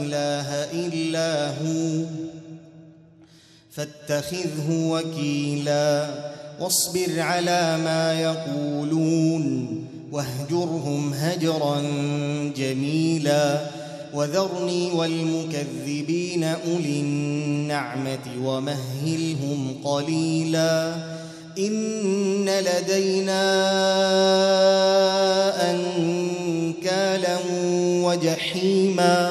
إله إلا هو فاتخذه وكيلا. واصبر على ما يقولون واهجرهم هجرا جميلا. وذرني والمكذبين أولي النعمة ومهلهم قليلا. إن لدينا أنكالا وجحيما.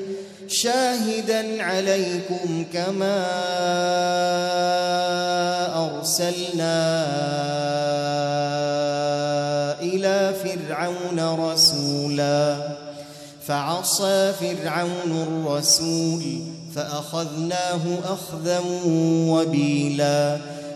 شاهدا عليكم كما أرسلنا إلى فرعون رسولا. فعصى فرعون الرسول فأخذناه أخذا وبيلا.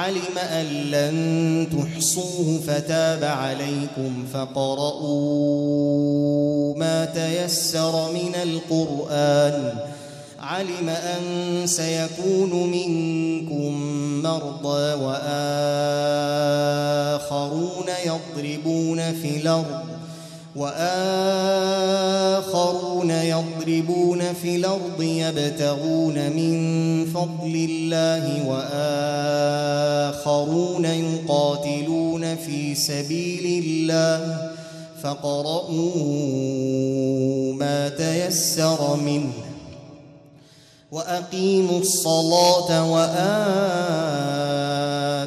علم أن لن تحصوه فتاب عليكم فقرؤوا ما تيسر من القرآن. علم أن سيكون منكم مرضى وآخرون يضربون في الأرض وآخرون يضربون في الأرض يبتغون من فضل الله وآخرون يقاتلون في سبيل الله فاقرؤوا ما تيسر منه وأقيموا الصلاة